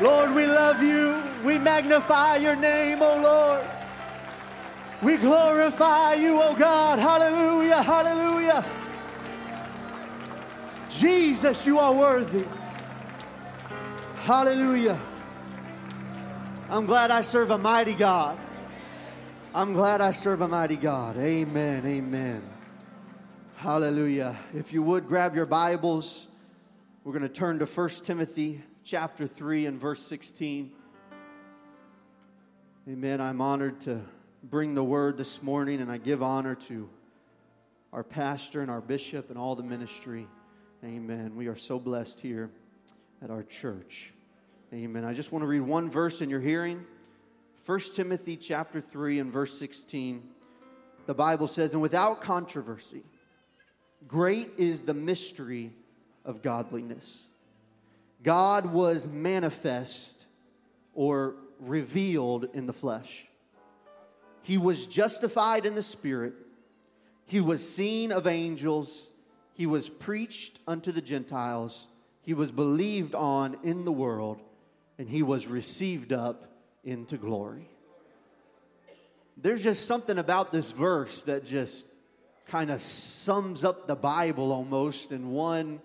Lord, we love you. We magnify your name, O Lord. We glorify you, O God. Hallelujah, hallelujah. Jesus, you are worthy. Hallelujah. I'm glad I serve a mighty God. I'm glad I serve a mighty God. Amen, amen. Hallelujah. If you would grab your Bibles, we're going to turn to 1 Timothy chapter 3 and verse 16. Amen. I'm honored to bring the word this morning, and I give honor to our pastor and our bishop and all the ministry. Amen. We are so blessed here at our church. Amen. I just want to read one verse in your hearing. 1 Timothy chapter 3 and verse 16. The Bible says, And without controversy, great is the mystery of godliness. God was manifest or revealed in the flesh. He was justified in the spirit. He was seen of angels. He was preached unto the Gentiles. He was believed on in the world. And he was received up into glory. There's just something about this verse that just kind of sums up the Bible almost in one,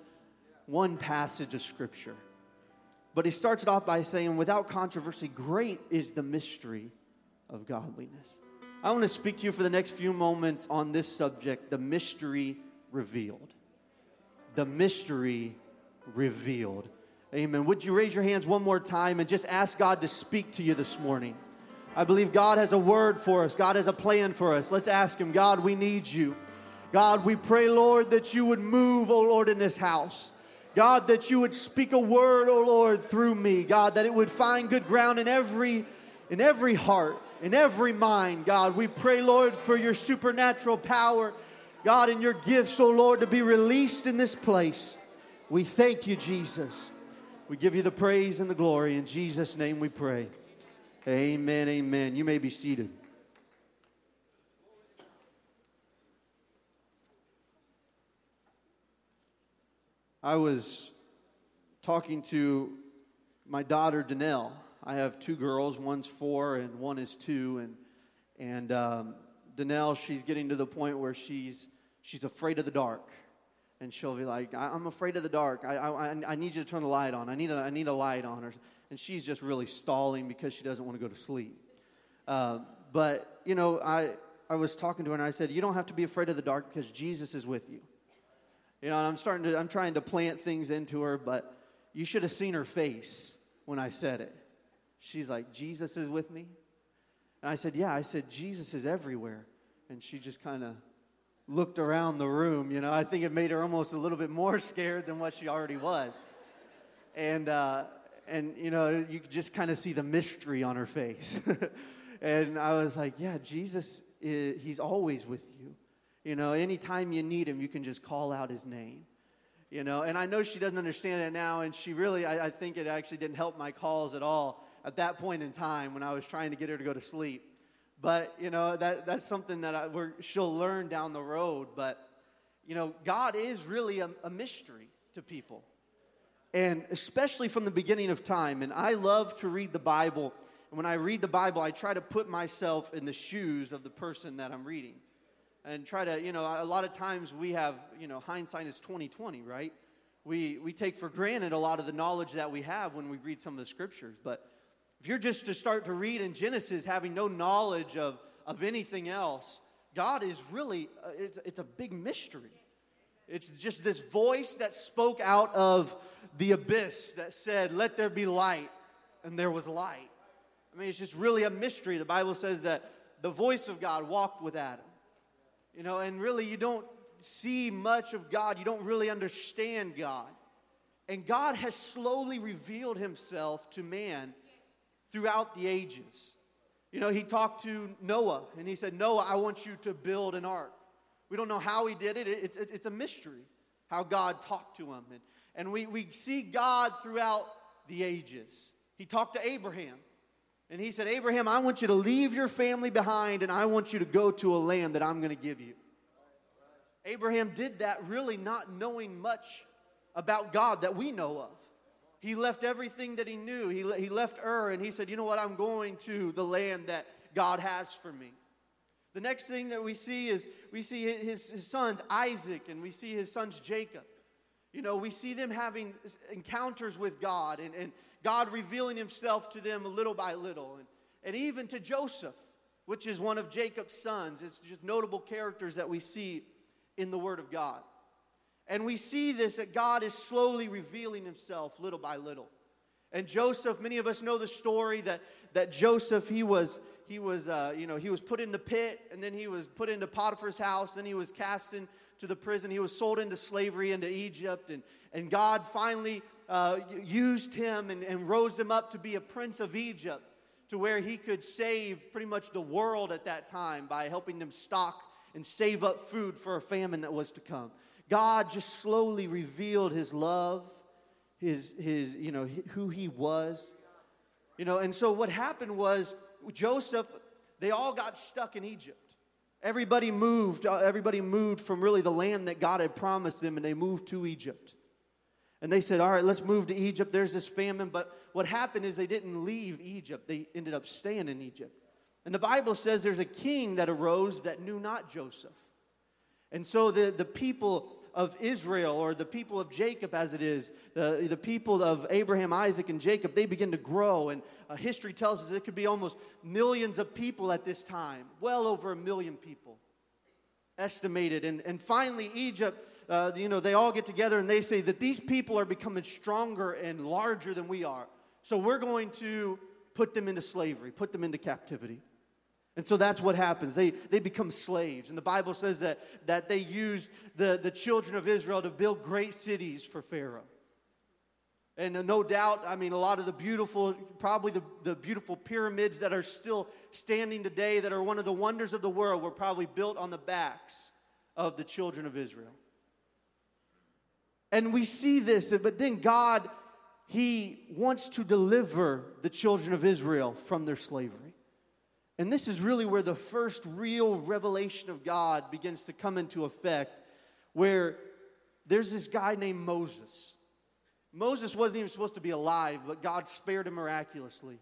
one passage of Scripture. But he starts it off by saying, without controversy, great is the mystery of godliness. I want to speak to you for the next few moments on this subject the mystery revealed. The mystery revealed. Amen. Would you raise your hands one more time and just ask God to speak to you this morning? I believe God has a word for us, God has a plan for us. Let's ask Him, God, we need you. God, we pray, Lord, that you would move, oh Lord, in this house. God, that you would speak a word, oh Lord, through me. God, that it would find good ground in every in every heart, in every mind. God, we pray, Lord, for your supernatural power, God, and your gifts, oh Lord, to be released in this place. We thank you, Jesus. We give you the praise and the glory. In Jesus' name we pray. Amen. Amen. You may be seated. I was talking to my daughter Danelle. I have two girls. One's four and one is two. And and um, Danelle, she's getting to the point where she's she's afraid of the dark, and she'll be like, "I'm afraid of the dark. I I, I need you to turn the light on. I need a I need a light on." Her, and she's just really stalling because she doesn't want to go to sleep. Uh, but you know, I I was talking to her and I said, "You don't have to be afraid of the dark because Jesus is with you." You know, I'm starting to, I'm trying to plant things into her, but you should have seen her face when I said it. She's like, Jesus is with me? And I said, Yeah, I said, Jesus is everywhere. And she just kind of looked around the room. You know, I think it made her almost a little bit more scared than what she already was. And, uh, and you know, you could just kind of see the mystery on her face. and I was like, Yeah, Jesus, is, He's always with you. You know, anytime you need him, you can just call out his name. You know, and I know she doesn't understand it now, and she really, I, I think it actually didn't help my calls at all at that point in time when I was trying to get her to go to sleep. But, you know, that, that's something that I, she'll learn down the road. But, you know, God is really a, a mystery to people. And especially from the beginning of time. And I love to read the Bible. And when I read the Bible, I try to put myself in the shoes of the person that I'm reading and try to, you know, a lot of times we have, you know, hindsight is 2020, right? We, we take for granted a lot of the knowledge that we have when we read some of the scriptures. But if you're just to start to read in Genesis having no knowledge of, of anything else, God is really, uh, it's, it's a big mystery. It's just this voice that spoke out of the abyss that said, Let there be light, and there was light. I mean, it's just really a mystery. The Bible says that the voice of God walked with Adam. You know, and really you don't see much of God, you don't really understand God. And God has slowly revealed himself to man throughout the ages. You know, he talked to Noah and he said, Noah, I want you to build an ark. We don't know how he did it, it's, it's a mystery how God talked to him. And, and we, we see God throughout the ages. He talked to Abraham and he said, Abraham, I want you to leave your family behind and I want you to go to a land that I'm going to give you. Abraham did that really not knowing much about God that we know of. He left everything that he knew. He, he left Ur and he said, You know what? I'm going to the land that God has for me. The next thing that we see is we see his, his sons, Isaac, and we see his sons, Jacob. You know, we see them having encounters with God and, and God revealing himself to them little by little. And, and even to Joseph, which is one of Jacob's sons. It's just notable characters that we see in the Word of God. And we see this that God is slowly revealing himself little by little. And Joseph, many of us know the story that, that Joseph, he was, he was, uh, you know, he was put in the pit, and then he was put into Potiphar's house, then he was cast into the prison. He was sold into slavery into Egypt, and, and God finally uh, used him and, and rose him up to be a prince of Egypt, to where he could save pretty much the world at that time by helping them stock and save up food for a famine that was to come. God just slowly revealed his love, his, his you know, who he was. You know, and so what happened was Joseph, they all got stuck in Egypt. Everybody moved, uh, everybody moved from really the land that God had promised them, and they moved to Egypt. And they said, All right, let's move to Egypt. There's this famine. But what happened is they didn't leave Egypt, they ended up staying in Egypt. And the Bible says there's a king that arose that knew not Joseph. And so the, the people of Israel, or the people of Jacob as it is, the, the people of Abraham, Isaac, and Jacob, they begin to grow. And uh, history tells us it could be almost millions of people at this time, well over a million people estimated. And, and finally, Egypt, uh, you know, they all get together and they say that these people are becoming stronger and larger than we are. So we're going to put them into slavery, put them into captivity. And so that's what happens. They, they become slaves. And the Bible says that, that they used the, the children of Israel to build great cities for Pharaoh. And no doubt, I mean, a lot of the beautiful, probably the, the beautiful pyramids that are still standing today, that are one of the wonders of the world, were probably built on the backs of the children of Israel. And we see this, but then God, He wants to deliver the children of Israel from their slavery. And this is really where the first real revelation of God begins to come into effect, where there's this guy named Moses. Moses wasn't even supposed to be alive, but God spared him miraculously.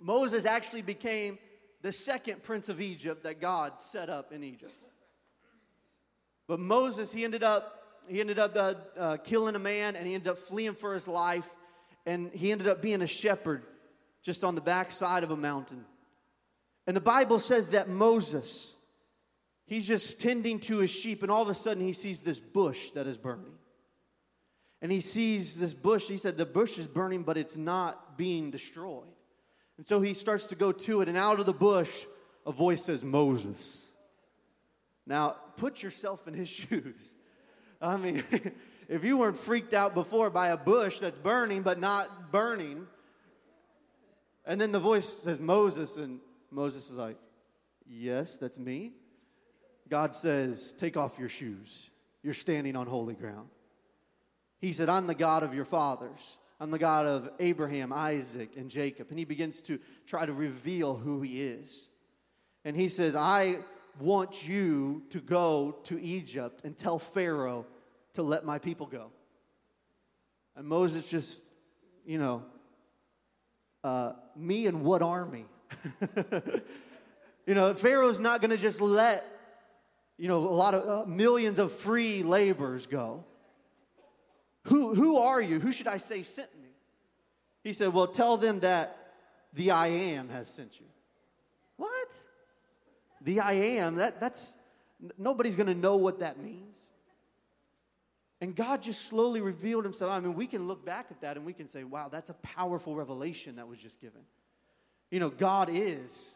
Moses actually became the second prince of Egypt that God set up in Egypt. But Moses, he ended up he ended up uh, uh, killing a man, and he ended up fleeing for his life, and he ended up being a shepherd just on the backside of a mountain. And the Bible says that Moses, he's just tending to his sheep, and all of a sudden he sees this bush that is burning. And he sees this bush. He said, The bush is burning, but it's not being destroyed. And so he starts to go to it, and out of the bush, a voice says, Moses. Now, put yourself in his shoes. I mean, if you weren't freaked out before by a bush that's burning but not burning, and then the voice says, Moses, and Moses is like, Yes, that's me. God says, Take off your shoes. You're standing on holy ground. He said, I'm the God of your fathers. I'm the God of Abraham, Isaac, and Jacob. And he begins to try to reveal who he is. And he says, I want you to go to Egypt and tell Pharaoh to let my people go. And Moses just, you know, uh, me and what army? you know, Pharaoh's not going to just let, you know, a lot of uh, millions of free laborers go. Who, who are you? Who should I say sent me? He said, Well, tell them that the I am has sent you. What? The I am, that, that's, nobody's going to know what that means. And God just slowly revealed himself. I mean, we can look back at that and we can say, wow, that's a powerful revelation that was just given. You know, God is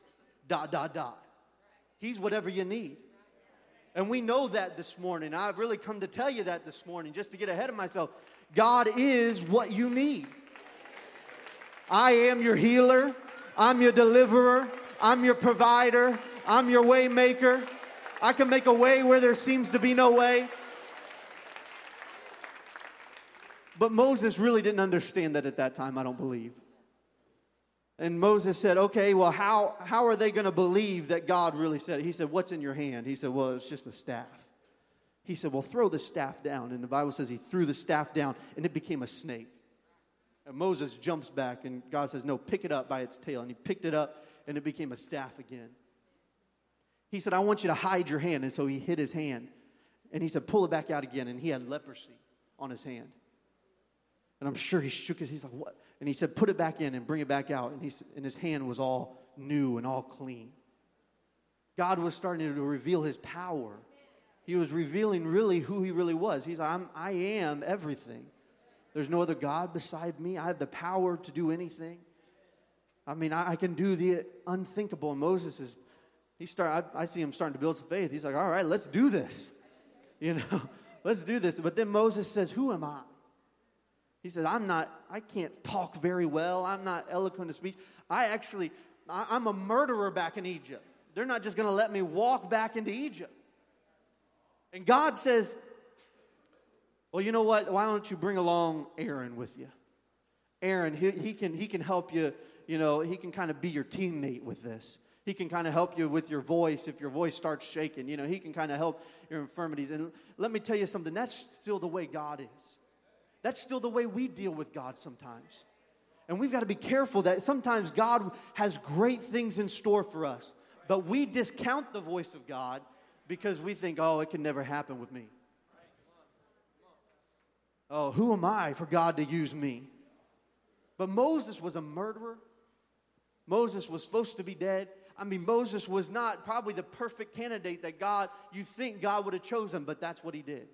dot, dot, dot. He's whatever you need. And we know that this morning. I've really come to tell you that this morning just to get ahead of myself. God is what you need. I am your healer. I'm your deliverer. I'm your provider. I'm your way maker. I can make a way where there seems to be no way. But Moses really didn't understand that at that time, I don't believe. And Moses said, Okay, well, how, how are they going to believe that God really said it? He said, What's in your hand? He said, Well, it's just a staff. He said, Well, throw the staff down. And the Bible says he threw the staff down and it became a snake. And Moses jumps back, and God says, No, pick it up by its tail. And he picked it up, and it became a staff again. He said, I want you to hide your hand. And so he hid his hand. And he said, Pull it back out again. And he had leprosy on his hand. And I'm sure he shook his, he's like, What? And he said, Put it back in and bring it back out. And, he, and his hand was all new and all clean. God was starting to reveal his power. He was revealing really who he really was. He's like, I'm, I am everything. There's no other God beside me. I have the power to do anything. I mean, I, I can do the unthinkable. And Moses is, he start. I, I see him starting to build some faith. He's like, all right, let's do this. You know, let's do this. But then Moses says, who am I? He said, I'm not, I can't talk very well. I'm not eloquent of speech. I actually, I, I'm a murderer back in Egypt. They're not just going to let me walk back into Egypt. And God says, Well, you know what? Why don't you bring along Aaron with you? Aaron, he, he, can, he can help you, you know, he can kind of be your teammate with this. He can kind of help you with your voice if your voice starts shaking. You know, he can kind of help your infirmities. And let me tell you something that's still the way God is. That's still the way we deal with God sometimes. And we've got to be careful that sometimes God has great things in store for us, but we discount the voice of God because we think, oh, it can never happen with me. Oh, who am I for God to use me? But Moses was a murderer. Moses was supposed to be dead. I mean, Moses was not probably the perfect candidate that God, you think God would have chosen, but that's what he did.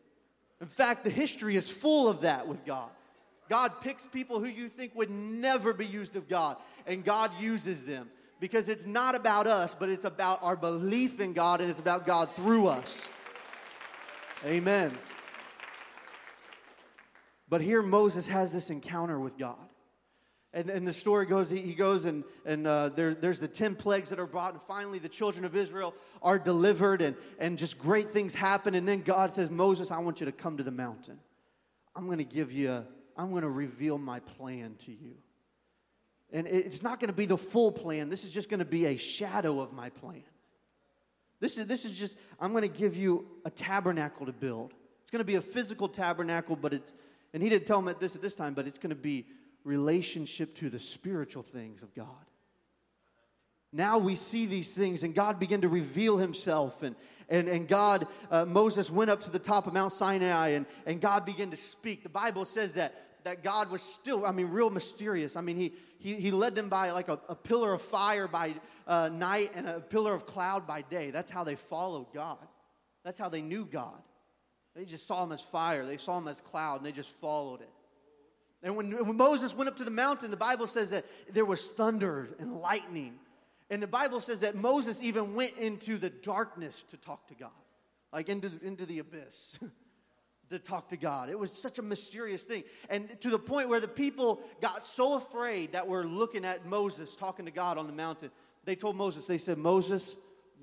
In fact, the history is full of that with God. God picks people who you think would never be used of God, and God uses them because it's not about us, but it's about our belief in God and it's about God through us. Amen. But here Moses has this encounter with God. And, and the story goes, he, goes and, and uh, there, there's the 10 plagues that are brought, and finally the children of Israel are delivered, and, and just great things happen. And then God says, Moses, I want you to come to the mountain. I'm going to give you, a, I'm going to reveal my plan to you. And it's not going to be the full plan. This is just going to be a shadow of my plan. This is, this is just, I'm going to give you a tabernacle to build. It's going to be a physical tabernacle, but it's, and he didn't tell him at this at this time, but it's going to be relationship to the spiritual things of God. Now we see these things, and God began to reveal himself. And, and, and God, uh, Moses went up to the top of Mount Sinai, and, and God began to speak. The Bible says that, that God was still, I mean, real mysterious. I mean, he, he, he led them by like a, a pillar of fire by uh, night and a pillar of cloud by day. That's how they followed God. That's how they knew God. They just saw him as fire, they saw him as cloud, and they just followed it. And when, when Moses went up to the mountain, the Bible says that there was thunder and lightning. And the Bible says that Moses even went into the darkness to talk to God, like into, into the abyss. to talk to God. It was such a mysterious thing. And to the point where the people got so afraid that we're looking at Moses talking to God on the mountain, they told Moses, they said, Moses,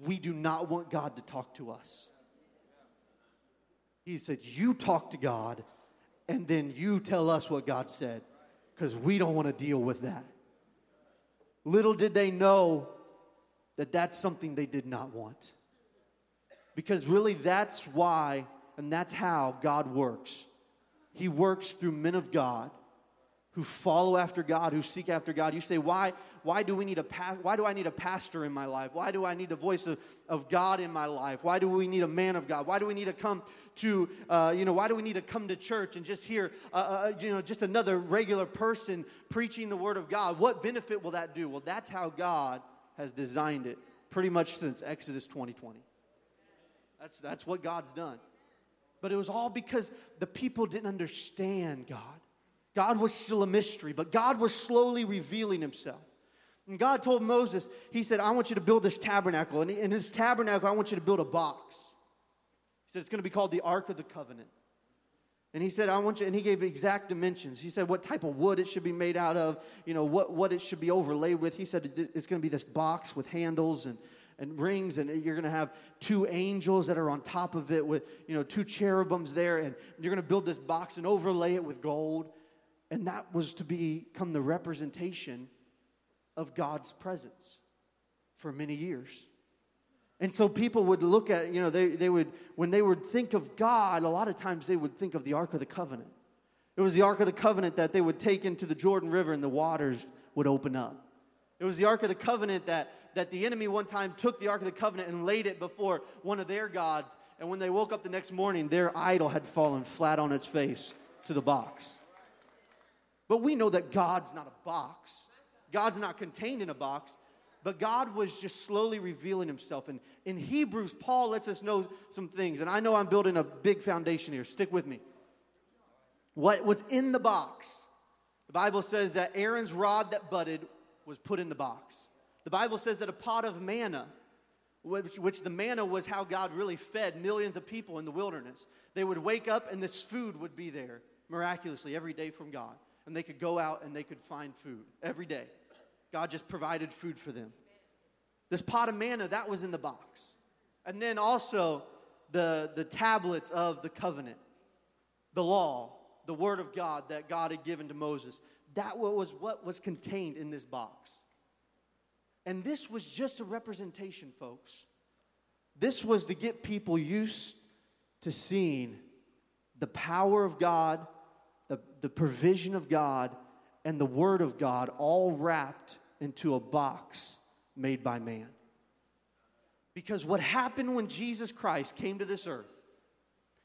we do not want God to talk to us. He said, You talk to God, and then you tell us what God said, because we don't want to deal with that. Little did they know that that's something they did not want. Because really, that's why and that's how God works. He works through men of God who follow after God, who seek after God. You say, why, why do we need a pa- why do I need a pastor in my life? Why do I need the voice of, of God in my life? Why do we need a man of God? Why do we need to come to, uh, you know, why do we need to come to church and just hear, uh, uh, you know, just another regular person preaching the word of God? What benefit will that do? Well, that's how God has designed it pretty much since Exodus 2020. That's, that's what God's done. But it was all because the people didn't understand God. God was still a mystery, but God was slowly revealing himself. And God told Moses, He said, I want you to build this tabernacle. And in this tabernacle, I want you to build a box. He said, It's going to be called the Ark of the Covenant. And he said, I want you, and he gave exact dimensions. He said what type of wood it should be made out of, you know, what, what it should be overlaid with. He said it's going to be this box with handles and and rings and you're going to have two angels that are on top of it with you know two cherubims there and you're going to build this box and overlay it with gold and that was to become the representation of god's presence for many years and so people would look at you know they, they would when they would think of god a lot of times they would think of the ark of the covenant It was the Ark of the Covenant that they would take into the Jordan River and the waters would open up. It was the Ark of the Covenant that, that the enemy one time took the Ark of the Covenant and laid it before one of their gods. And when they woke up the next morning, their idol had fallen flat on its face to the box. But we know that God's not a box, God's not contained in a box. But God was just slowly revealing himself. And in Hebrews, Paul lets us know some things. And I know I'm building a big foundation here. Stick with me. What was in the box? The Bible says that Aaron's rod that budded was put in the box. The Bible says that a pot of manna, which, which, the manna was how God really fed millions of people in the wilderness, they would wake up and this food would be there miraculously every day from God. And they could go out and they could find food every day. God just provided food for them. This pot of manna, that was in the box. And then also the, the tablets of the covenant, the law, the word of God that God had given to Moses. That was what was contained in this box. And this was just a representation, folks. This was to get people used to seeing the power of God, the provision of God, and the Word of God all wrapped into a box made by man. Because what happened when Jesus Christ came to this earth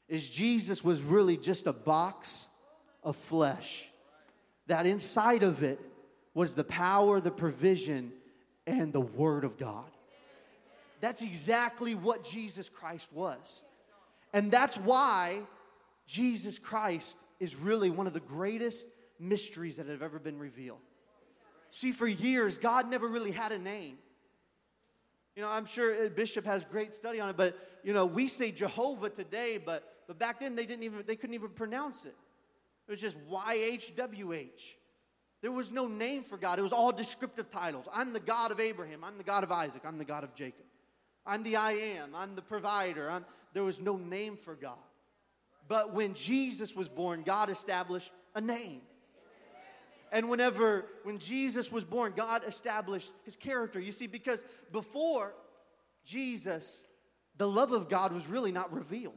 is Jesus was really just a box of flesh. That inside of it was the power, the provision, and the Word of God. That's exactly what Jesus Christ was. And that's why Jesus Christ is really one of the greatest mysteries that have ever been revealed. See, for years, God never really had a name. You know, I'm sure Bishop has great study on it, but you know, we say Jehovah today, but but back then they didn't even they couldn't even pronounce it. It was just YHWH. There was no name for God. It was all descriptive titles. I'm the God of Abraham. I'm the God of Isaac. I'm the God of Jacob. I'm the I am. I'm the provider. I'm, there was no name for God. But when Jesus was born, God established a name. And whenever, when Jesus was born, God established his character. You see, because before Jesus, the love of God was really not revealed.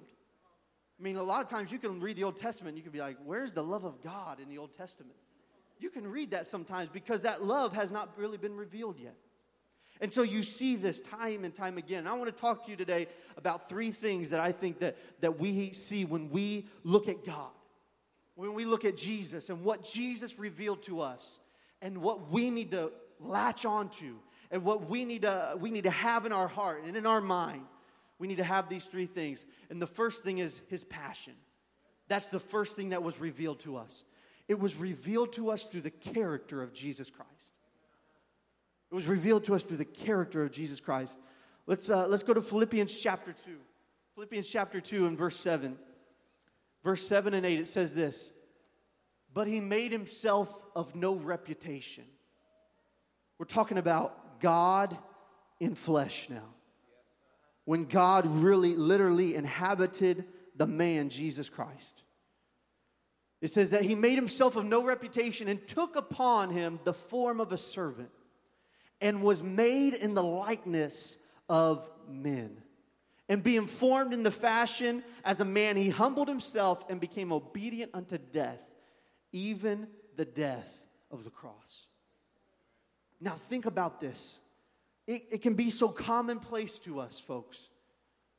I mean, a lot of times you can read the Old Testament, you can be like, where's the love of God in the Old Testament? You can read that sometimes because that love has not really been revealed yet. And so you see this time and time again. And I want to talk to you today about three things that I think that, that we see when we look at God when we look at Jesus and what Jesus revealed to us and what we need to latch onto and what we need to we need to have in our heart and in our mind. We need to have these three things. And the first thing is his passion. That's the first thing that was revealed to us. It was revealed to us through the character of jesus christ it was revealed to us through the character of jesus christ let's uh, let's go to philippians chapter 2 philippians chapter 2 and verse 7 verse 7 and 8, it says this But he made himself of no reputation. We're talking about God in flesh now. When God really, literally inhabited the man, Jesus Christ. It says that he made himself of no reputation and took upon him the form of a servant and was made in the likeness of men. And being formed in the fashion as a man, he humbled himself and became obedient unto death, even the death of the cross. Now, think about this. It, it can be so commonplace to us, folks.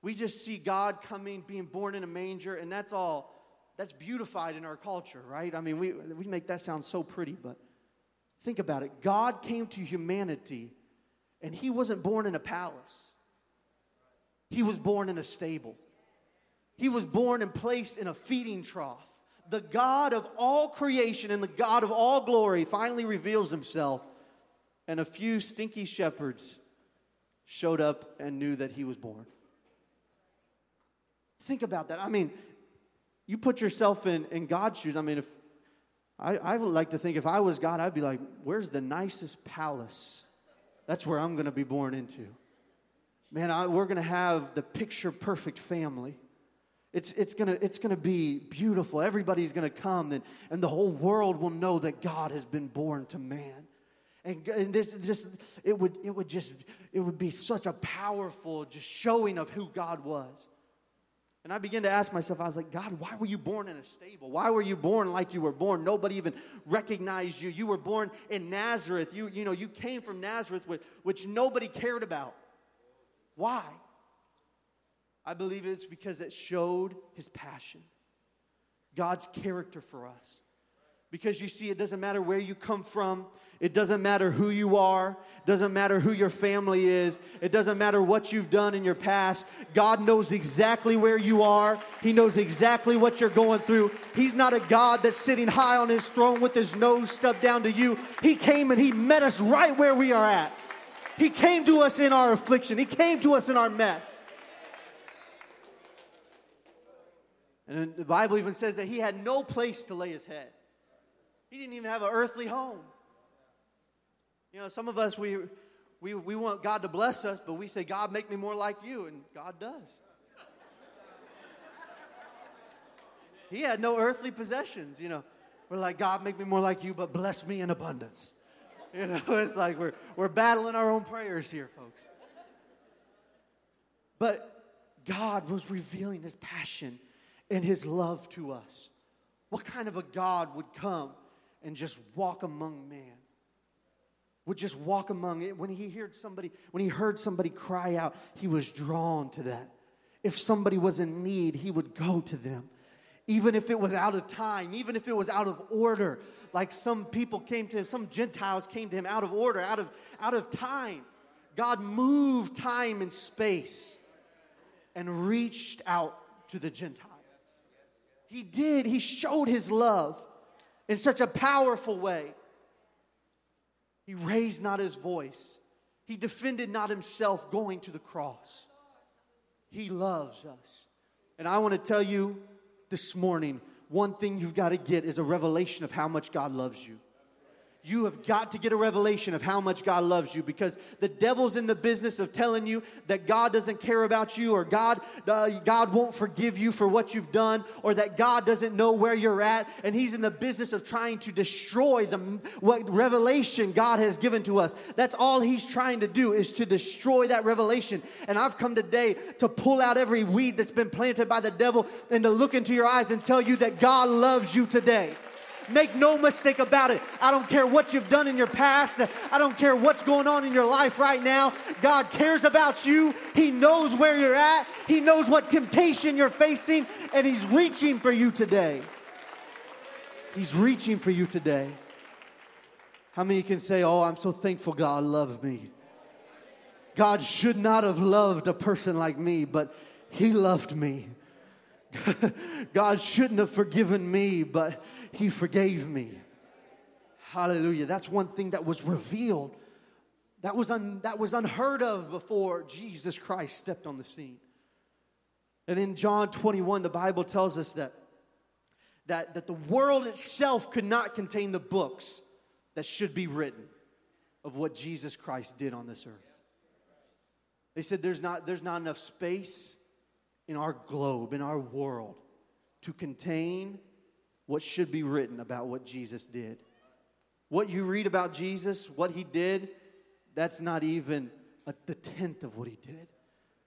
We just see God coming, being born in a manger, and that's all, that's beautified in our culture, right? I mean, we, we make that sound so pretty, but think about it. God came to humanity, and he wasn't born in a palace. He was born in a stable. He was born and placed in a feeding trough. The God of all creation and the God of all glory finally reveals himself, and a few stinky shepherds showed up and knew that he was born. Think about that. I mean, you put yourself in, in God's shoes. I mean, if I, I would like to think if I was God, I'd be like, where's the nicest palace? That's where I'm going to be born into man, I, we're going to have the picture perfect family. It's, it's going it's gonna be beautiful. Everybody's going to come, and, and the whole world will know that God has been born to man. And, and this just it would it would just it would be such a powerful just showing of who God was. And I began to ask myself, I was like, God, why were you born in a stable? Why were you born like you were born? Nobody even recognized you. You were born in Nazareth. You, you know, you came from Nazareth, which, which nobody cared about. Why? I believe it's because it showed his passion, God's character for us. Because you see, it doesn't matter where you come from, it doesn't matter who you are. Doesn't matter who your family is. It doesn't matter what you've done in your past. God knows exactly where you are. He knows exactly what you're going through. He's not a God that's sitting high on his throne with his nose stubbed down to you. He came and he met us right where we are at. He came to us in our affliction. He came to us in our mess. And the Bible even says that he had no place to lay his head. He didn't even have an earthly home. You know, some of us, we, we, we want God to bless us, but we say, God, make me more like you, and God does. he had no earthly possessions, you know. We're like, God, make me more like you, but bless me in abundance. You know, it's like we're, we're battling our own prayers here, folks. But God was revealing his passion and his love to us. What kind of a God would come and just walk among man? Would just walk among it. When he heard somebody, when he heard somebody cry out, he was drawn to that. If somebody was in need, he would go to them. Even if it was out of time, even if it was out of order, like some people came to him, some Gentiles came to him out of order, out of, out of time. God moved time and space and reached out to the Gentiles. He did, he showed his love in such a powerful way. He raised not his voice. He defended not himself going to the cross. He loves us. And I want to tell you this morning one thing you've got to get is a revelation of how much God loves you. You have got to get a revelation of how much God loves you because the devil's in the business of telling you that God doesn't care about you or God, uh, God won't forgive you for what you've done or that God doesn't know where you're at. And he's in the business of trying to destroy the, what revelation God has given to us. That's all he's trying to do is to destroy that revelation. And I've come today to pull out every weed that's been planted by the devil and to look into your eyes and tell you that God loves you today. Make no mistake about it. I don't care what you've done in your past. I don't care what's going on in your life right now. God cares about you. He knows where you're at. He knows what temptation you're facing, and He's reaching for you today. He's reaching for you today. How many can say, Oh, I'm so thankful God loved me? God should not have loved a person like me, but He loved me. God shouldn't have forgiven me, but he forgave me. Hallelujah. That's one thing that was revealed. That was, un, that was unheard of before Jesus Christ stepped on the scene. And in John 21, the Bible tells us that, that, that the world itself could not contain the books that should be written of what Jesus Christ did on this earth. They said there's not, there's not enough space in our globe, in our world, to contain what should be written about what Jesus did. What you read about Jesus, what he did, that's not even a, the tenth of what he did.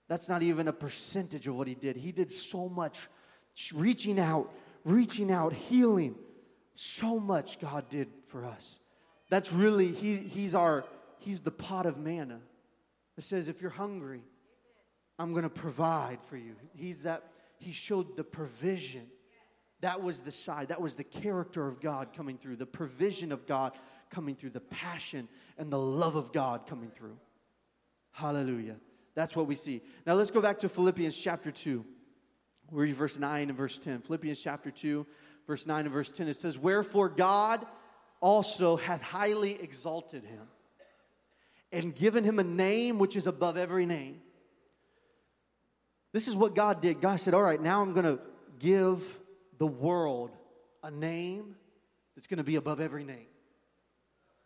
That's not even a percentage of what he did. He did so much reaching out, reaching out, healing. So much God did for us. That's really, he, he's our, he's the pot of manna. It says, if you're hungry, I'm going to provide for you. He's that, he showed the provision that was the side, that was the character of God coming through, the provision of God coming through, the passion and the love of God coming through. Hallelujah. That's what we see. Now let's go back to Philippians chapter 2. we read verse 9 and verse 10. Philippians chapter 2, verse 9 and verse 10. It says, Wherefore God also hath highly exalted him and given him a name which is above every name. This is what God did. God said, All right, now I'm going to give the world a name that's going to be above every name.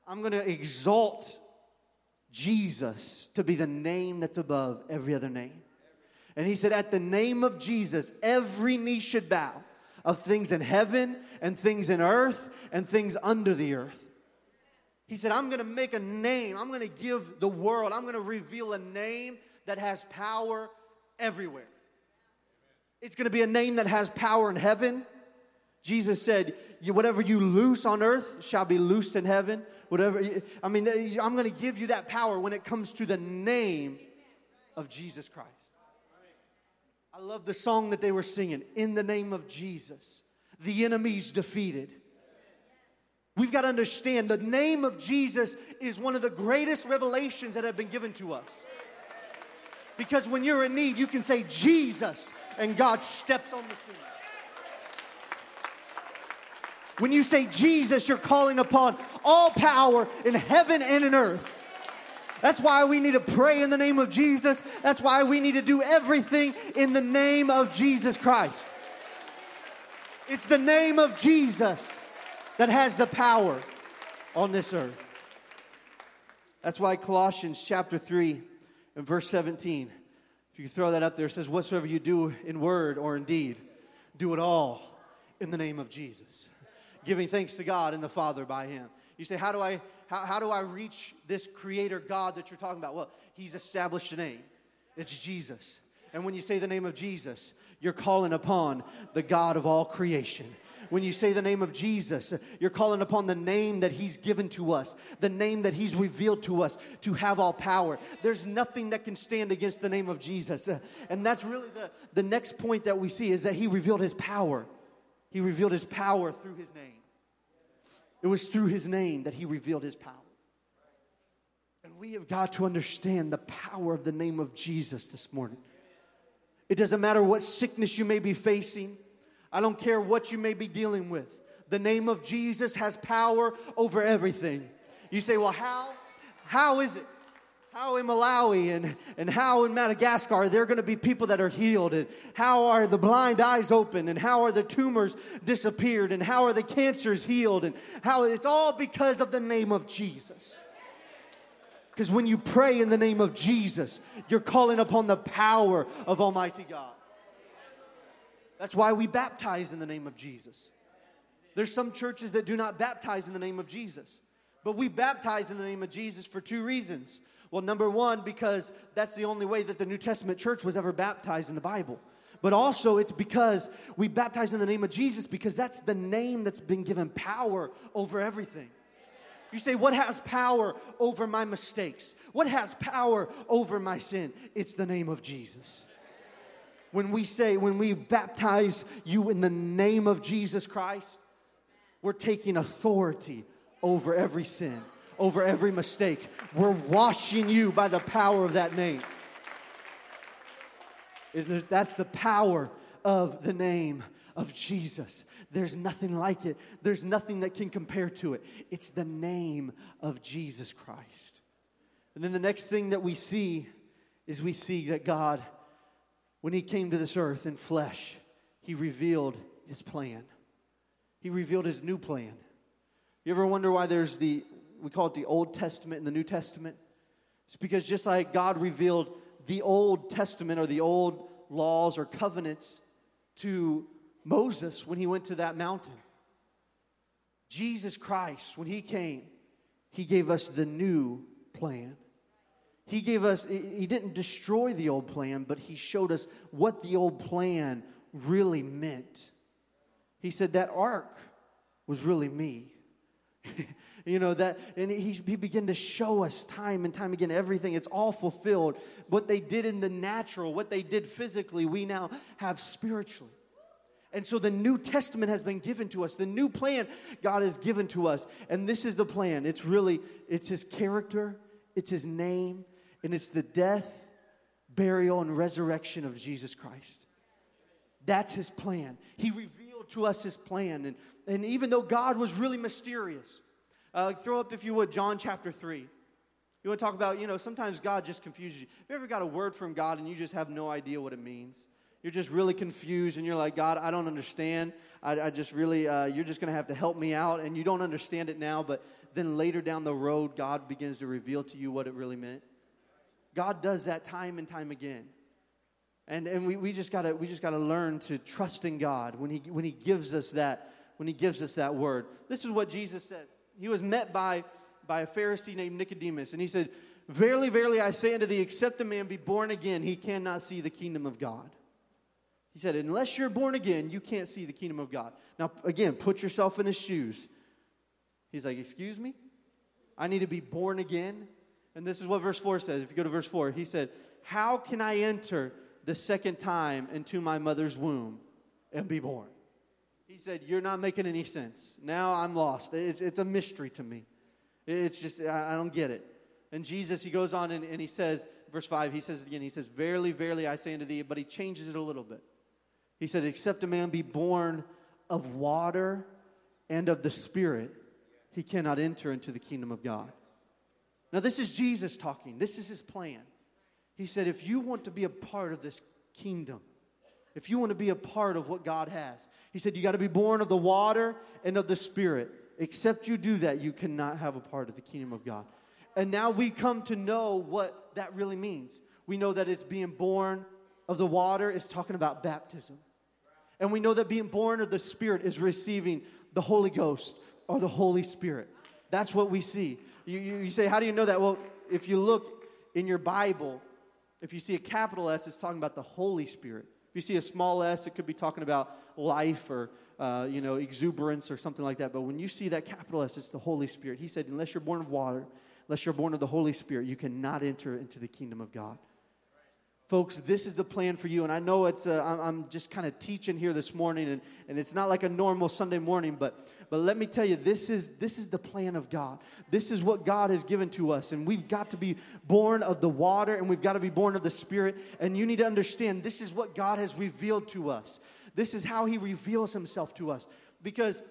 I'm going to exalt Jesus to be the name that's above every other name. And he said, At the name of Jesus, every knee should bow of things in heaven and things in earth and things under the earth. He said, I'm going to make a name. I'm going to give the world, I'm going to reveal a name that has power everywhere. It's going to be a name that has power in heaven. Jesus said, Whatever you loose on earth shall be loosed in heaven. Whatever, I mean, I'm going to give you that power when it comes to the name of Jesus Christ. I love the song that they were singing, In the Name of Jesus. The enemy's defeated. We've got to understand the name of Jesus is one of the greatest revelations that have been given to us. Because when you're in need, you can say Jesus, and God steps on the scene. When you say Jesus, you're calling upon all power in heaven and in earth. That's why we need to pray in the name of Jesus. That's why we need to do everything in the name of Jesus Christ. It's the name of Jesus that has the power on this earth. That's why Colossians chapter 3 and verse 17, if you throw that up there, it says, Whatsoever you do in word or in deed, do it all in the name of Jesus, giving thanks to God and the Father by Him. You say, How do I, how, how do I reach this creator God that you're talking about? Well, He's established a name. It's Jesus. And when you say the name of Jesus, you're calling upon the God of all creation when you say the name of Jesus, you're calling upon the name that He's given to us, the name that He's revealed to us to have all power. There's nothing that can stand against the name of Jesus. And that's really the, the next point that we see is that He revealed His power. He revealed His power through His name. It was through His name that He revealed His power. And we have got to understand the power of the name of Jesus this morning. It doesn't matter what sickness you may be facing. I don't care what you may be dealing with. The name of Jesus has power over everything. You say, well, how? How is it? How in Malawi and, and how in Madagascar are there going to be people that are healed? And how are the blind eyes open? And how are the tumors disappeared? And how are the cancers healed? And how it's all because of the name of Jesus. Because when you pray in the name of Jesus, you're calling upon the power of Almighty God. That's why we baptize in the name of Jesus. There's some churches that do not baptize in the name of Jesus. But we baptize in the name of Jesus for two reasons. Well, number one, because that's the only way that the New Testament church was ever baptized in the Bible. But also, it's because we baptize in the name of Jesus because that's the name that's been given power over everything. You say, What has power over my mistakes? What has power over my sin? It's the name of Jesus when we say, when we baptize you in the name of Jesus Christ, we're taking authority over every sin, over every mistake. We're washing you by the power of that name. That's the power of the name of Jesus. There's nothing like it, there's nothing that can compare to it. It's the name of Jesus Christ. And then the next thing that we see is we see that God when he came to this earth in flesh, he revealed his plan. He revealed his new plan. You ever wonder why there's the, we call it the Old Testament and the New Testament? It's because just like God revealed the Old Testament or the old laws or covenants to Moses when he went to that mountain, Jesus Christ, when he came, he gave us the new plan. He gave us, he didn't destroy the old plan, but he showed us what the old plan really meant. He said that ark was really me. you know that and he, he began to show us time and time again everything. It's all fulfilled. What they did in the natural what they did physically we now have spiritually. And so the new testament has been given to us. The new plan god has given to us. And this is the plan. It's really it's his character. It's his name and it's the death, burial, and resurrection of Jesus Christ. That's his plan. He revealed to us his plan. And, and even though God was really mysterious, uh, throw up, if you would, John chapter 3. You want to talk about, you know, sometimes God just confuses you. Have you ever got a word from God and you just have no idea what it means? You're just really confused and you're like, God, I don't understand. I, I just really, uh, you're just going to have to help me out. And you don't understand it now, but then later down the road, God begins to reveal to you what it really meant. God does that time and time again. And, and we, we just gotta we just gotta learn to trust in God when he when he gives us that when he gives us that word. This is what Jesus said. He was met by by a Pharisee named Nicodemus, and he said, Verily, verily, I say unto thee, except a man be born again, he cannot see the kingdom of God. He said, unless you're born again, you can't see the kingdom of God. Now, again, put yourself in his shoes. He's like, Excuse me? I need to be born again. And this is what verse 4 says. If you go to verse 4, he said, How can I enter the second time into my mother's womb and be born? He said, You're not making any sense. Now I'm lost. It's, it's a mystery to me. It's just, I, I don't get it. And Jesus, he goes on and, and he says, verse 5, he says again, he says, Verily, verily, I say unto thee, but he changes it a little bit. He said, Except a man be born of water and of the Spirit, he cannot enter into the kingdom of God. Now, this is Jesus talking. This is his plan. He said, If you want to be a part of this kingdom, if you want to be a part of what God has, he said, You got to be born of the water and of the Spirit. Except you do that, you cannot have a part of the kingdom of God. And now we come to know what that really means. We know that it's being born of the water is talking about baptism. And we know that being born of the Spirit is receiving the Holy Ghost or the Holy Spirit. That's what we see. You, you, you, say, How do you know that? Well, if you look in your Bible, if you see a capital S, it's talking about the Holy Spirit. If you see a small s, it could be talking about life or uh, you know exuberance or something like that. But when you see that capital S, it's the Holy Spirit. He said, Unless you're born of water, unless you're born of the Holy Spirit, you cannot enter into the kingdom of God. Folks, this is the plan for you. And I know it's, uh, I'm just kind of teaching here this morning, and, and it's not like a normal Sunday morning, but, but let me tell you, this is, this is the plan of God. This is what God has given to us. And we've got to be born of the water, and we've got to be born of the Spirit. And you need to understand this is what God has revealed to us. This is how He reveals Himself to us. Because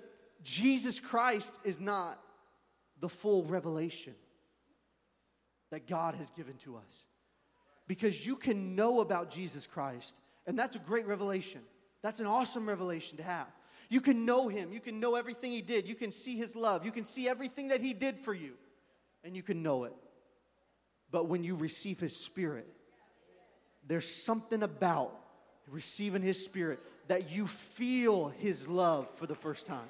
Jesus Christ is not the full revelation that God has given to us because you can know about Jesus Christ, and that's a great revelation. That's an awesome revelation to have. You can know him, you can know everything he did, you can see his love, you can see everything that he did for you, and you can know it. But when you receive his spirit, there's something about receiving his spirit that you feel his love for the first time.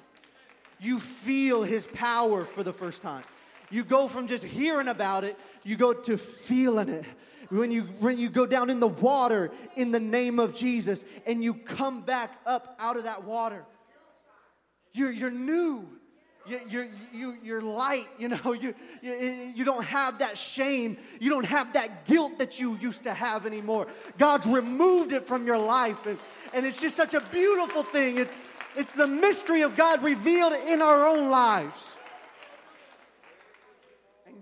You feel his power for the first time. You go from just hearing about it, you go to feeling it when you, when you go down in the water in the name of Jesus and you come back up out of that water, you're, you're new. You're, you're, you, you're light, you know, you, you don't have that shame. You don't have that guilt that you used to have anymore. God's removed it from your life. And, and it's just such a beautiful thing. It's, it's the mystery of God revealed in our own lives.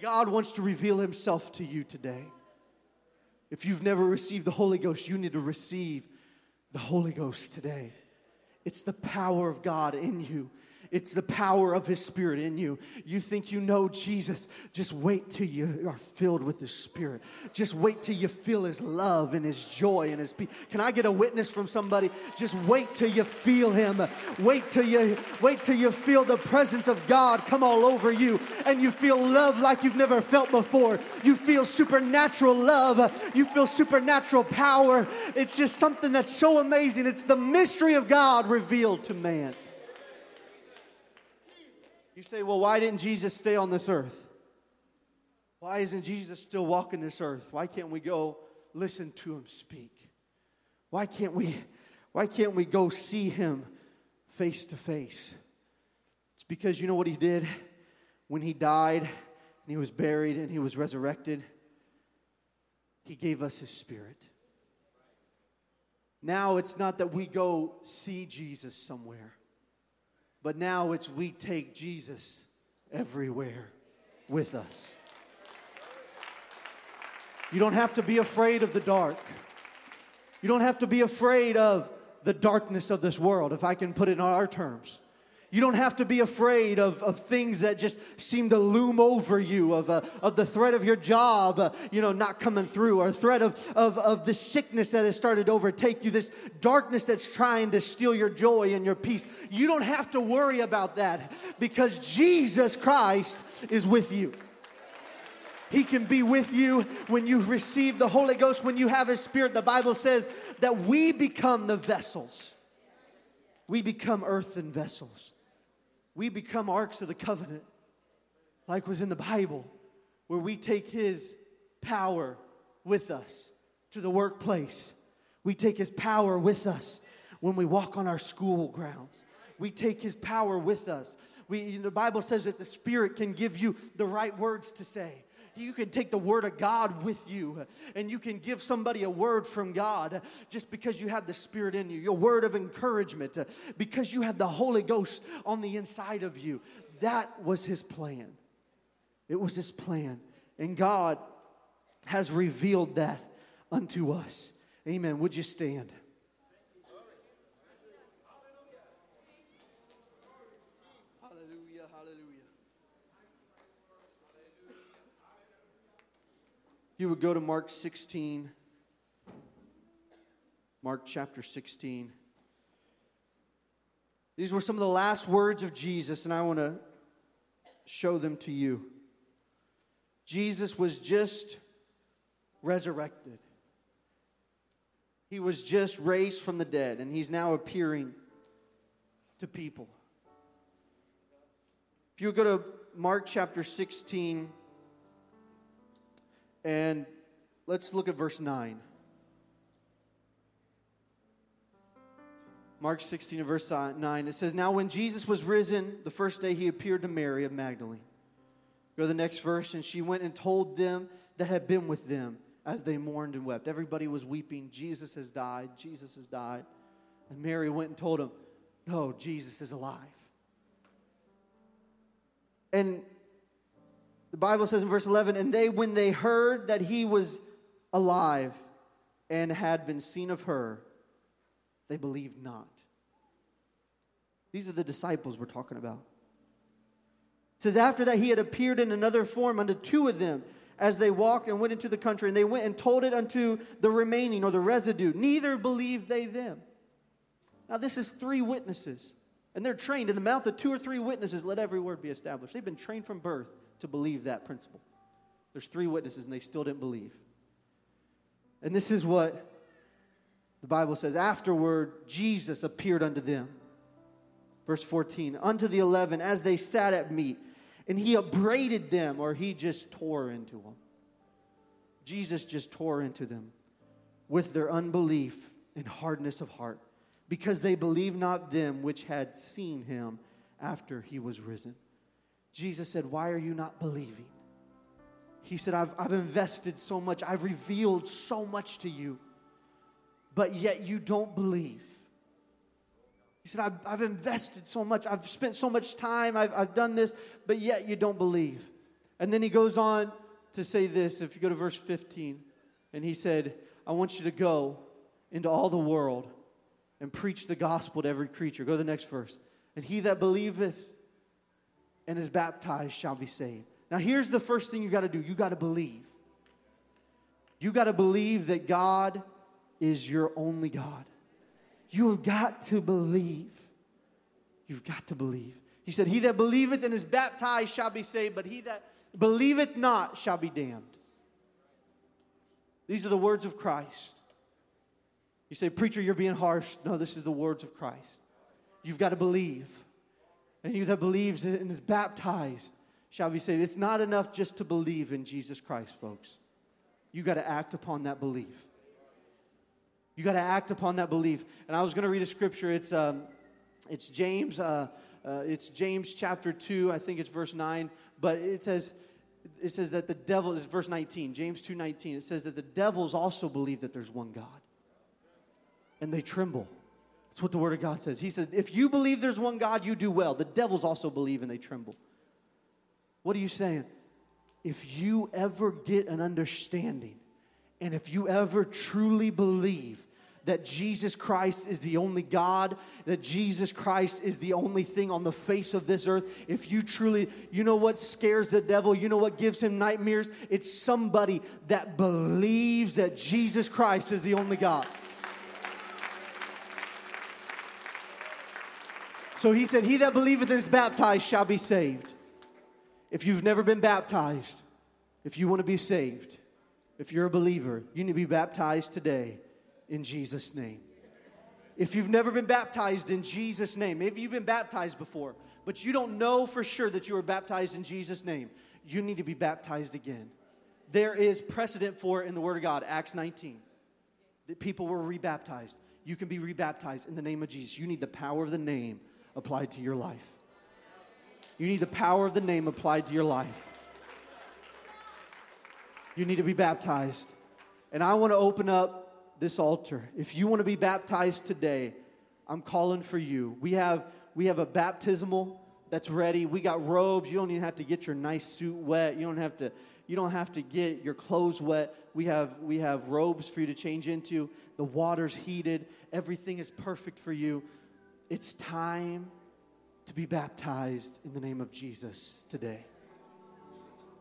God wants to reveal Himself to you today. If you've never received the Holy Ghost, you need to receive the Holy Ghost today. It's the power of God in you. It's the power of His Spirit in you. You think you know Jesus. Just wait till you are filled with the Spirit. Just wait till you feel His love and His joy and His peace. Can I get a witness from somebody? Just wait till you feel Him. Wait till you wait till you feel the presence of God come all over you, and you feel love like you've never felt before. You feel supernatural love. You feel supernatural power. It's just something that's so amazing. It's the mystery of God revealed to man. You say, well, why didn't Jesus stay on this earth? Why isn't Jesus still walking this earth? Why can't we go listen to him speak? Why can't we why can't we go see him face to face? It's because you know what he did when he died and he was buried and he was resurrected? He gave us his spirit. Now it's not that we go see Jesus somewhere. But now it's we take Jesus everywhere with us. You don't have to be afraid of the dark. You don't have to be afraid of the darkness of this world, if I can put it in our terms. You don't have to be afraid of, of things that just seem to loom over you, of, uh, of the threat of your job, uh, you know, not coming through, or threat of, of, of the sickness that has started to overtake you, this darkness that's trying to steal your joy and your peace. You don't have to worry about that because Jesus Christ is with you. He can be with you when you receive the Holy Ghost, when you have His Spirit. The Bible says that we become the vessels. We become earthen vessels we become arks of the covenant, like was in the Bible, where we take His power with us to the workplace. We take His power with us when we walk on our school grounds. We take his power with us. We, the Bible says that the Spirit can give you the right words to say. You can take the word of God with you and you can give somebody a word from God just because you have the Spirit in you, your word of encouragement, because you have the Holy Ghost on the inside of you. That was his plan. It was his plan. And God has revealed that unto us. Amen. Would you stand? Hallelujah, hallelujah. You would go to Mark 16, Mark chapter 16. These were some of the last words of Jesus, and I want to show them to you. Jesus was just resurrected. He was just raised from the dead, and he's now appearing to people. If you go to Mark chapter 16, and let's look at verse 9. Mark 16 and verse 9, it says, Now when Jesus was risen, the first day he appeared to Mary of Magdalene. Go to the next verse, and she went and told them that had been with them as they mourned and wept. Everybody was weeping. Jesus has died. Jesus has died. And Mary went and told him, No, Jesus is alive. And the Bible says in verse 11, and they, when they heard that he was alive and had been seen of her, they believed not. These are the disciples we're talking about. It says, After that, he had appeared in another form unto two of them as they walked and went into the country, and they went and told it unto the remaining or the residue. Neither believed they them. Now, this is three witnesses, and they're trained in the mouth of two or three witnesses, let every word be established. They've been trained from birth to believe that principle. There's three witnesses, and they still didn't believe. And this is what the Bible says. Afterward, Jesus appeared unto them. Verse 14, unto the eleven, as they sat at meat and he upbraided them or he just tore into them. Jesus just tore into them with their unbelief and hardness of heart because they believed not them which had seen him after he was risen. Jesus said, Why are you not believing? He said, I've, I've invested so much, I've revealed so much to you, but yet you don't believe. He said, I've, I've, invested so much, I've spent so much time, I've, I've done this, but yet you don't believe. And then he goes on to say this if you go to verse 15, and he said, I want you to go into all the world and preach the gospel to every creature. Go to the next verse. And he that believeth and is baptized shall be saved. Now, here's the first thing you got to do you got to believe. You got to believe that God is your only God. You have got to believe. You've got to believe. He said, He that believeth and is baptized shall be saved, but he that believeth not shall be damned. These are the words of Christ. You say, Preacher, you're being harsh. No, this is the words of Christ. You've got to believe. And he that believes and is baptized shall be saved. It's not enough just to believe in Jesus Christ, folks. You got to act upon that belief. You got to act upon that belief. And I was going to read a scripture. It's, um, it's James. Uh, uh, it's James chapter 2. I think it's verse 9. But it says, it says that the devil is verse 19. James 2 19. It says that the devils also believe that there's one God. And they tremble. That's what the word of God says. He says, if you believe there's one God, you do well. The devils also believe and they tremble. What are you saying? If you ever get an understanding and if you ever truly believe that Jesus Christ is the only God, that Jesus Christ is the only thing on the face of this earth, if you truly, you know what scares the devil, you know what gives him nightmares? It's somebody that believes that Jesus Christ is the only God. So he said, He that believeth and is baptized shall be saved. If you've never been baptized, if you want to be saved, if you're a believer, you need to be baptized today in Jesus' name. If you've never been baptized in Jesus' name, maybe you've been baptized before, but you don't know for sure that you were baptized in Jesus' name, you need to be baptized again. There is precedent for it in the Word of God, Acts 19, that people were rebaptized. you can be rebaptized in the name of Jesus. You need the power of the name applied to your life. You need the power of the name applied to your life. You need to be baptized. And I want to open up this altar. If you want to be baptized today, I'm calling for you. We have we have a baptismal that's ready. We got robes. You don't even have to get your nice suit wet. You don't have to you don't have to get your clothes wet. We have we have robes for you to change into. The water's heated. Everything is perfect for you. It's time to be baptized in the name of Jesus today.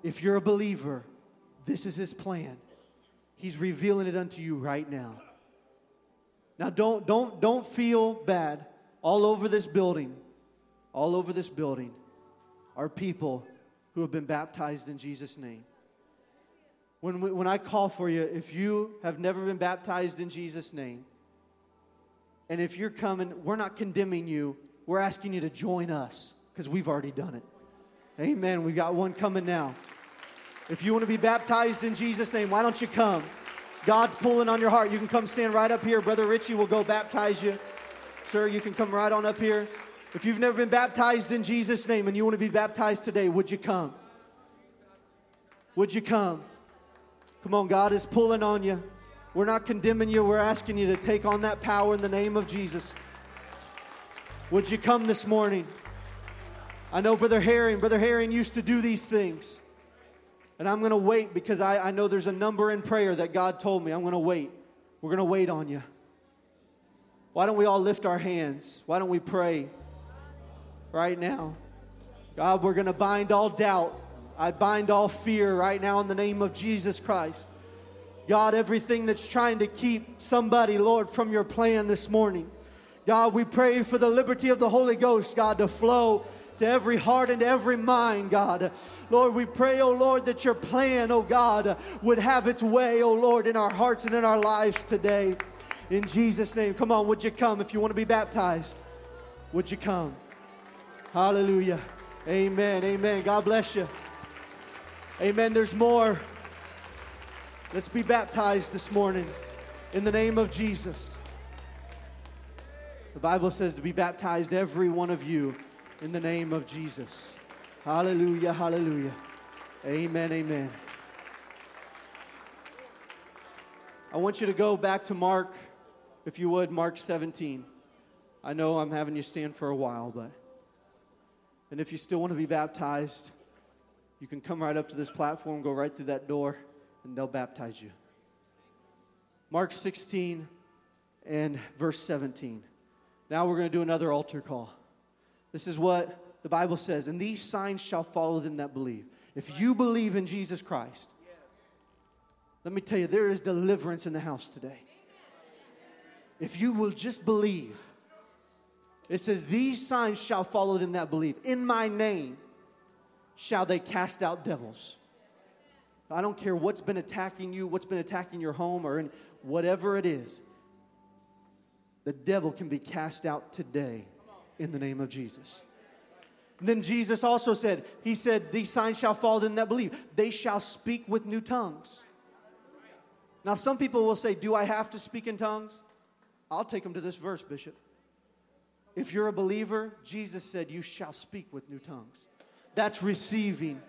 If you're a believer, this is his plan. He's revealing it unto you right now. Now don't don't don't feel bad. All over this building, all over this building are people who have been baptized in Jesus name. When, when I call for you, if you have never been baptized in Jesus' name, and if you're coming, we're not condemning you, we're asking you to join us because we've already done it. Amen. We've got one coming now. If you want to be baptized in Jesus' name, why don't you come? God's pulling on your heart. You can come stand right up here. Brother Ritchey will go baptize you. Sir, you can come right on up here. If you've never been baptized in Jesus' name and you want to be baptized today, would you come? Would you come? Come on, God is pulling on you. We're not condemning you, we're asking you to take on that power in the name of Jesus. Would you come this morning? I know Brother Herring, Brother Herring used to do these things. And I'm going to wait because I, I know there's a number in prayer that God told me. I'm going to wait. We're going to wait on you. Why don't we all lift our hands? Why don't we pray right now? God, we're going to bind all doubt. I bind all fear right now in the name of Jesus Christ. God, everything that's trying to keep somebody, Lord, from your plan this morning. God, we pray for the liberty of the Holy Ghost, God, to flow to every heart and every mind, God. Lord, we pray, oh Lord, that your plan, oh God, would have its way, oh Lord, in our hearts and in our lives today. In Jesus' name. Come on, would you come if you want to be baptized? Would you come? Hallelujah. Amen. Amen. God bless you. Amen. There's more. Let's be baptized this morning in the name of Jesus. The Bible says to be baptized, every one of you, in the name of Jesus. Hallelujah, hallelujah. Amen, amen. I want you to go back to Mark, if you would, Mark 17. I know I'm having you stand for a while, but. And if you still want to be baptized, you can come right up to this platform, go right through that door, and they'll baptize you. Mark 16 and verse 17. Now we're going to do another altar call. This is what the Bible says, and these signs shall follow them that believe. If you believe in Jesus Christ, let me tell you, there is deliverance in the house today. If you will just believe, it says, These signs shall follow them that believe. In my name shall they cast out devils. I don't care what's been attacking you, what's been attacking your home, or in whatever it is the devil can be cast out today in the name of Jesus. And then Jesus also said, He said, These signs shall follow them that believe. They shall speak with new tongues. Now, some people will say, Do I have to speak in tongues? I'll take them to this verse, Bishop. If you're a believer, Jesus said, You shall speak with new tongues. That's receiving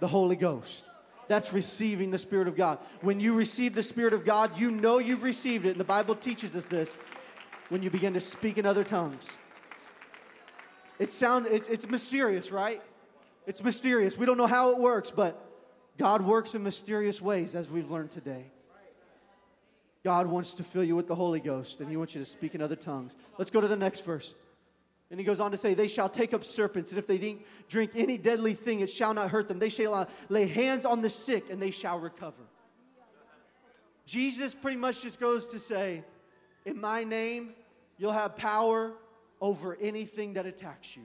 the Holy Ghost. That's receiving the Spirit of God. When you receive the Spirit of God, you know you've received it. And the Bible teaches us this when you begin to speak in other tongues. It sound, it's, it's mysterious, right? It's mysterious. We don't know how it works, but God works in mysterious ways as we've learned today. God wants to fill you with the Holy Ghost and He wants you to speak in other tongues. Let's go to the next verse. And he goes on to say, They shall take up serpents, and if they drink any deadly thing, it shall not hurt them. They shall uh, lay hands on the sick, and they shall recover. Jesus pretty much just goes to say, In my name, You'll have power over anything that attacks you.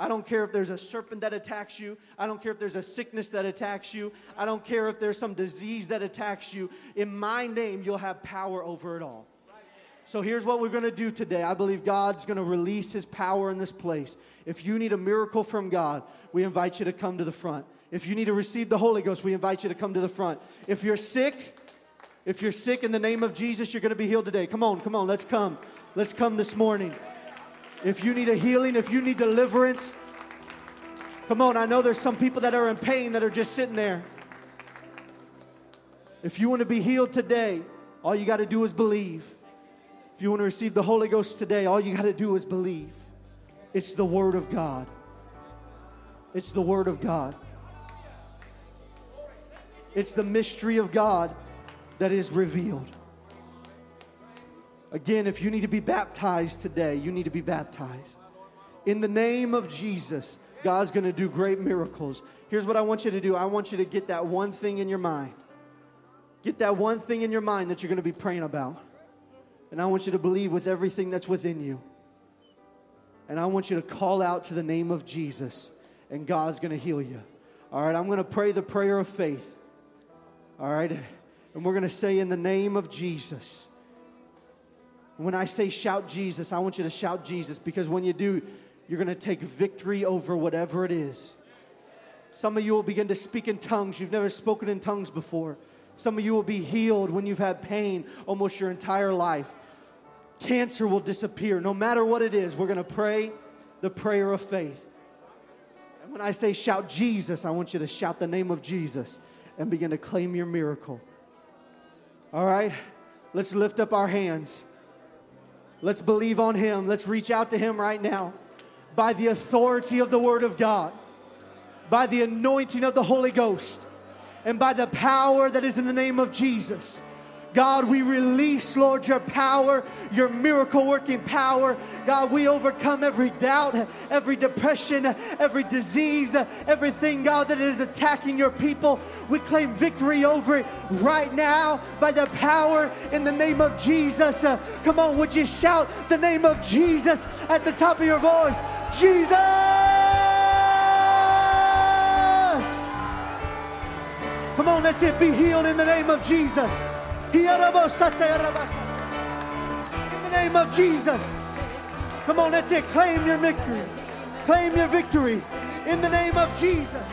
I don't care if there's a serpent that attacks you. I don't care if there's a sickness that attacks you. I don't care if there's some disease that attacks you. In my name, you'll have power over it all. So here's what we're going to do today. I believe God's going to release his power in this place. If you need a miracle from God, we invite you to come to the front. If you need to receive the Holy Ghost, we invite you to come to the front. If you're sick, If you're sick in the name of Jesus, you're going to be healed today. Come on, come on, let's come. Let's come this morning. If you need a healing, if you need deliverance, come on. I know there's some people that are in pain that are just sitting there. If you want to be healed today, all you got to do is believe. If you want to receive the Holy Ghost today, all you got to do is believe. It's the Word of God. It's the Word of God. It's the mystery of God that is revealed. Again, if you need to be baptized today, you need to be baptized. In the name of Jesus, God's going to do great miracles. Here's what I want you to do I want you to get that one thing in your mind. Get that one thing in your mind that you're going to be praying about. And I want you to believe with everything that's within you. And I want you to call out to the name of Jesus, and God's going to heal you. All right, I'm going to pray the prayer of faith. All right, and we're going to say, In the name of Jesus. When I say shout Jesus, I want you to shout Jesus because when you do, you're going to take victory over whatever it is. Some of you will begin to speak in tongues. You've never spoken in tongues before. Some of you will be healed when you've had pain almost your entire life. Cancer will disappear. No matter what it is, we're going to pray the prayer of faith. And when I say shout Jesus, I want you to shout the name of Jesus and begin to claim your miracle. All right? Let's lift up our hands. Let's believe on Him. Let's reach out to Him right now by the authority of the Word of God, by the anointing of the Holy Ghost and by the power that is in the name of Jesus. God, we release, Lord, your power, your miracle working power. God, we overcome every doubt, every depression, every disease, everything, God, that is attacking your people. We claim victory over it right now by the power in the name of Jesus. Uh, come on, would you shout the name of Jesus at the top of your voice? Jesus! Come on, let's it. Be healed in the name of Jesus. In the name of Jesus. Come on, that's it. Claim your victory. Claim your victory in the name of Jesus.